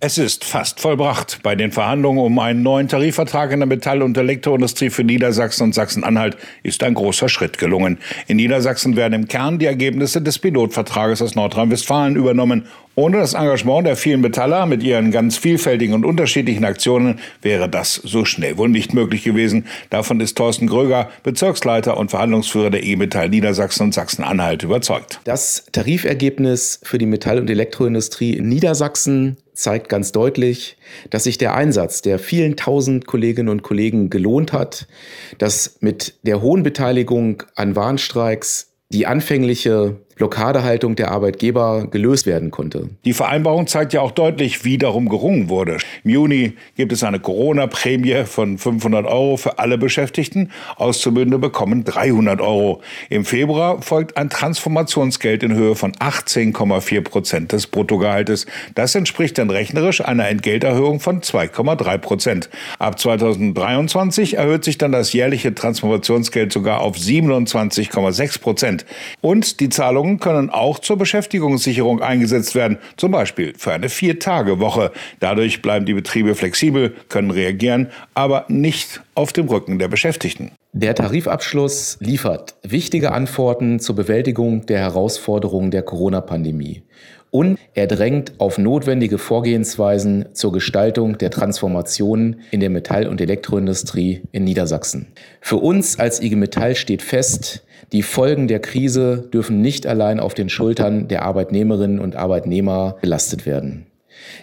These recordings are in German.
Es ist fast vollbracht. Bei den Verhandlungen um einen neuen Tarifvertrag in der Metall- und Elektroindustrie für Niedersachsen und Sachsen-Anhalt ist ein großer Schritt gelungen. In Niedersachsen werden im Kern die Ergebnisse des Pilotvertrages aus Nordrhein-Westfalen übernommen. Ohne das Engagement der vielen Metaller mit ihren ganz vielfältigen und unterschiedlichen Aktionen wäre das so schnell wohl nicht möglich gewesen. Davon ist Thorsten Gröger, Bezirksleiter und Verhandlungsführer der E-Metall Niedersachsen und Sachsen-Anhalt überzeugt. Das Tarifergebnis für die Metall- und Elektroindustrie in Niedersachsen zeigt ganz deutlich, dass sich der Einsatz der vielen tausend Kolleginnen und Kollegen gelohnt hat, dass mit der hohen Beteiligung an Warnstreiks die anfängliche Blockadehaltung der Arbeitgeber gelöst werden konnte. Die Vereinbarung zeigt ja auch deutlich, wie darum gerungen wurde. Im Juni gibt es eine Corona-Prämie von 500 Euro für alle Beschäftigten. Auszubildende bekommen 300 Euro. Im Februar folgt ein Transformationsgeld in Höhe von 18,4 Prozent des Bruttogehaltes. Das entspricht dann rechnerisch einer Entgelterhöhung von 2,3 Prozent. Ab 2023 erhöht sich dann das jährliche Transformationsgeld sogar auf 27,6 Prozent. Und die Zahlung Zahlungen können auch zur Beschäftigungssicherung eingesetzt werden, zum Beispiel für eine Vier-Tage-Woche. Dadurch bleiben die Betriebe flexibel, können reagieren, aber nicht auf dem Rücken der Beschäftigten. Der Tarifabschluss liefert wichtige Antworten zur Bewältigung der Herausforderungen der Corona-Pandemie. Und er drängt auf notwendige Vorgehensweisen zur Gestaltung der Transformation in der Metall- und Elektroindustrie in Niedersachsen. Für uns als IG Metall steht fest, die Folgen der Krise dürfen nicht allein auf den Schultern der Arbeitnehmerinnen und Arbeitnehmer belastet werden.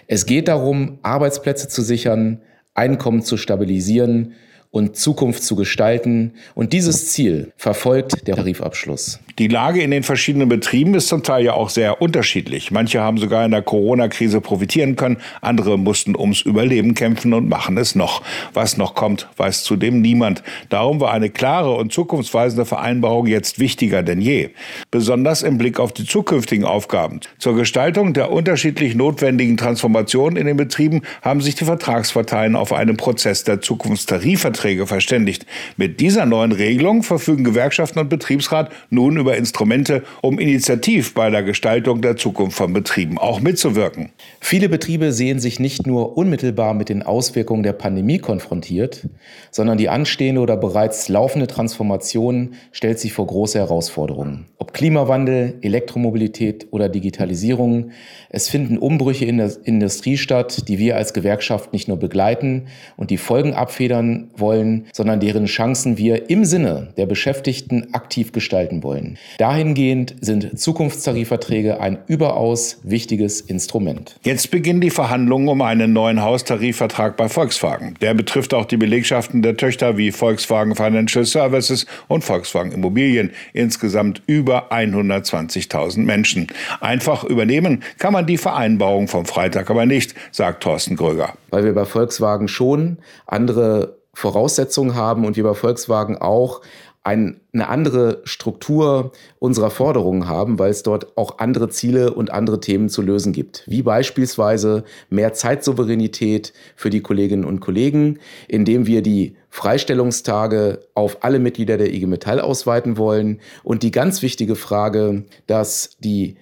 Es geht darum, Arbeitsplätze zu sichern, Einkommen zu stabilisieren und Zukunft zu gestalten. Und dieses Ziel verfolgt der Tarifabschluss. Die Lage in den verschiedenen Betrieben ist zum Teil ja auch sehr unterschiedlich. Manche haben sogar in der Corona-Krise profitieren können, andere mussten ums Überleben kämpfen und machen es noch. Was noch kommt, weiß zudem niemand. Darum war eine klare und zukunftsweisende Vereinbarung jetzt wichtiger denn je. Besonders im Blick auf die zukünftigen Aufgaben. Zur Gestaltung der unterschiedlich notwendigen Transformationen in den Betrieben haben sich die Vertragsparteien auf einen Prozess der Zukunftstarifverträge verständigt. Mit dieser neuen Regelung verfügen Gewerkschaften und Betriebsrat nun über über Instrumente, um initiativ bei der Gestaltung der Zukunft von Betrieben auch mitzuwirken. Viele Betriebe sehen sich nicht nur unmittelbar mit den Auswirkungen der Pandemie konfrontiert, sondern die anstehende oder bereits laufende Transformation stellt sich vor große Herausforderungen. Ob Klimawandel, Elektromobilität oder Digitalisierung, es finden Umbrüche in der Industrie statt, die wir als Gewerkschaft nicht nur begleiten und die Folgen abfedern wollen, sondern deren Chancen wir im Sinne der Beschäftigten aktiv gestalten wollen. Dahingehend sind Zukunftstarifverträge ein überaus wichtiges Instrument. Jetzt beginnen die Verhandlungen um einen neuen Haustarifvertrag bei Volkswagen. Der betrifft auch die Belegschaften der Töchter wie Volkswagen Financial Services und Volkswagen Immobilien. Insgesamt über 120.000 Menschen. Einfach übernehmen kann man die Vereinbarung vom Freitag aber nicht, sagt Thorsten Gröger. Weil wir bei Volkswagen schon andere Voraussetzungen haben und wir bei Volkswagen auch ein, eine andere Struktur unserer Forderungen haben, weil es dort auch andere Ziele und andere Themen zu lösen gibt. Wie beispielsweise mehr Zeitsouveränität für die Kolleginnen und Kollegen, indem wir die Freistellungstage auf alle Mitglieder der IG Metall ausweiten wollen und die ganz wichtige Frage, dass die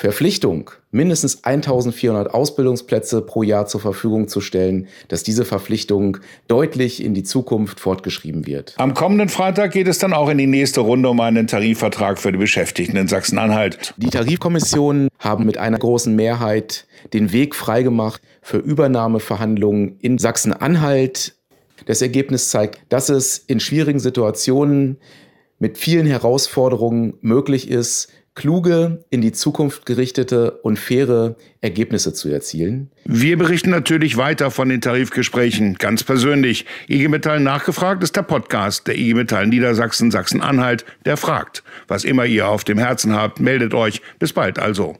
Verpflichtung, mindestens 1400 Ausbildungsplätze pro Jahr zur Verfügung zu stellen, dass diese Verpflichtung deutlich in die Zukunft fortgeschrieben wird. Am kommenden Freitag geht es dann auch in die nächste Runde um einen Tarifvertrag für die Beschäftigten in Sachsen-Anhalt. Die Tarifkommissionen haben mit einer großen Mehrheit den Weg freigemacht für Übernahmeverhandlungen in Sachsen-Anhalt. Das Ergebnis zeigt, dass es in schwierigen Situationen mit vielen Herausforderungen möglich ist, kluge, in die Zukunft gerichtete und faire Ergebnisse zu erzielen. Wir berichten natürlich weiter von den Tarifgesprächen, ganz persönlich. IG Metall nachgefragt ist der Podcast der IG Metall Niedersachsen Sachsen-Anhalt, der fragt. Was immer ihr auf dem Herzen habt, meldet euch. Bis bald also.